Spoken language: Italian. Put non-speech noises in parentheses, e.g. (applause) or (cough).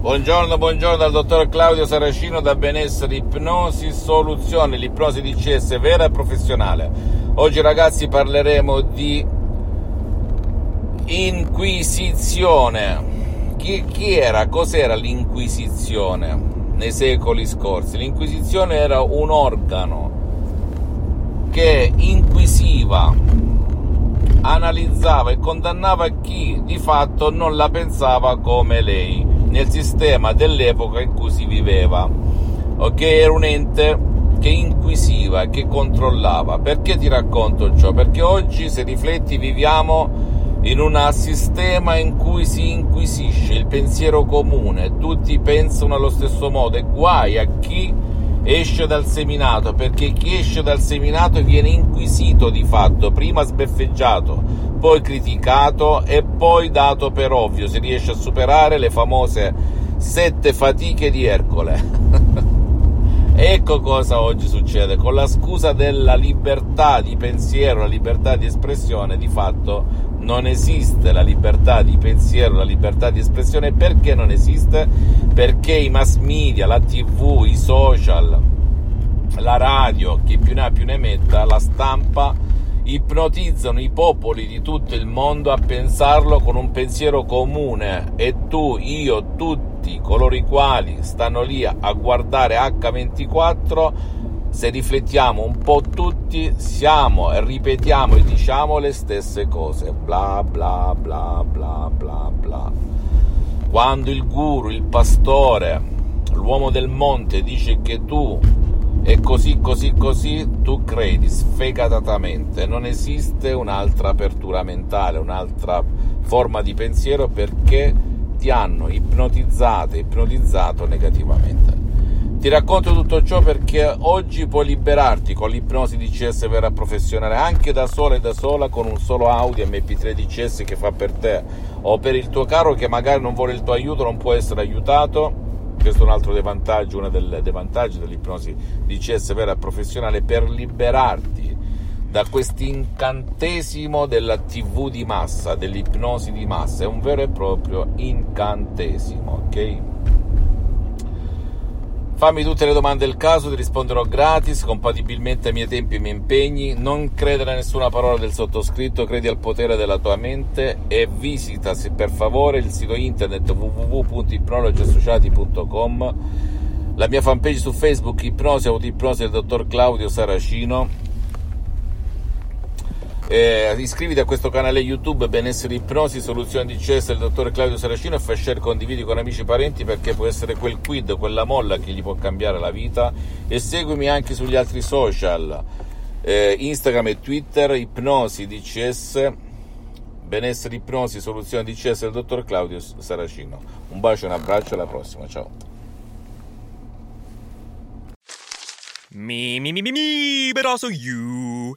Buongiorno, buongiorno dal dottor Claudio Saracino da Benessere Ipnosi Soluzioni, l'ipnosi DCS vera e professionale. Oggi ragazzi parleremo di Inquisizione. Chi, chi era, cos'era l'Inquisizione nei secoli scorsi? L'Inquisizione era un organo che inquisiva, analizzava e condannava chi di fatto non la pensava come lei nel sistema dell'epoca in cui si viveva, ok? Era un ente che inquisiva, che controllava. Perché ti racconto ciò? Perché oggi, se rifletti, viviamo in un sistema in cui si inquisisce il pensiero comune, tutti pensano allo stesso modo e guai a chi esce dal seminato, perché chi esce dal seminato viene inquisito di fatto, prima sbeffeggiato, poi criticato e poi dato per ovvio, si riesce a superare le famose sette fatiche di Ercole. (laughs) Ecco cosa oggi succede, con la scusa della libertà di pensiero, la libertà di espressione, di fatto non esiste la libertà di pensiero, la libertà di espressione. Perché non esiste? Perché i mass media, la tv, i social, la radio, chi più ne ha più ne metta, la stampa, ipnotizzano i popoli di tutto il mondo a pensarlo con un pensiero comune e tu, io, tutti tutti coloro i quali stanno lì a guardare H24, se riflettiamo un po' tutti, siamo e ripetiamo e diciamo le stesse cose, bla bla bla bla bla bla. Quando il guru, il pastore, l'uomo del monte dice che tu è così, così, così, tu credi sfegatatamente. Non esiste un'altra apertura mentale, un'altra forma di pensiero perché ti hanno ipnotizzato e ipnotizzato negativamente. Ti racconto tutto ciò perché oggi puoi liberarti con l'ipnosi DCS vera professionale anche da sola e da sola con un solo Audi MP3 DCS che fa per te o per il tuo caro che magari non vuole il tuo aiuto, non può essere aiutato. Questo è un altro dei vantaggi, uno dei vantaggi dell'ipnosi DCS vera professionale per liberarti da quest'incantesimo della TV di massa, dell'ipnosi di massa, è un vero e proprio incantesimo, ok? Fammi tutte le domande del caso, ti risponderò gratis, compatibilmente ai miei tempi e ai miei impegni. Non credere a nessuna parola del sottoscritto, credi al potere della tua mente e visita per favore il sito internet www.ipnologiassociati.com, la mia fanpage su Facebook Ipnosi Autoipnosi del dottor Claudio Saracino eh, iscriviti a questo canale YouTube Benessere Ipnosi, Soluzioni di CS del dottor Claudio Saracino e fai share, condividi con amici e parenti perché può essere quel quid, quella molla che gli può cambiare la vita e seguimi anche sugli altri social eh, Instagram e Twitter Ipnosi DCS Benessere Ipnosi, Soluzioni di CS del dottor Claudio Saracino. Un bacio un abbraccio, alla prossima, ciao. Me, me, me, me, me, but also you.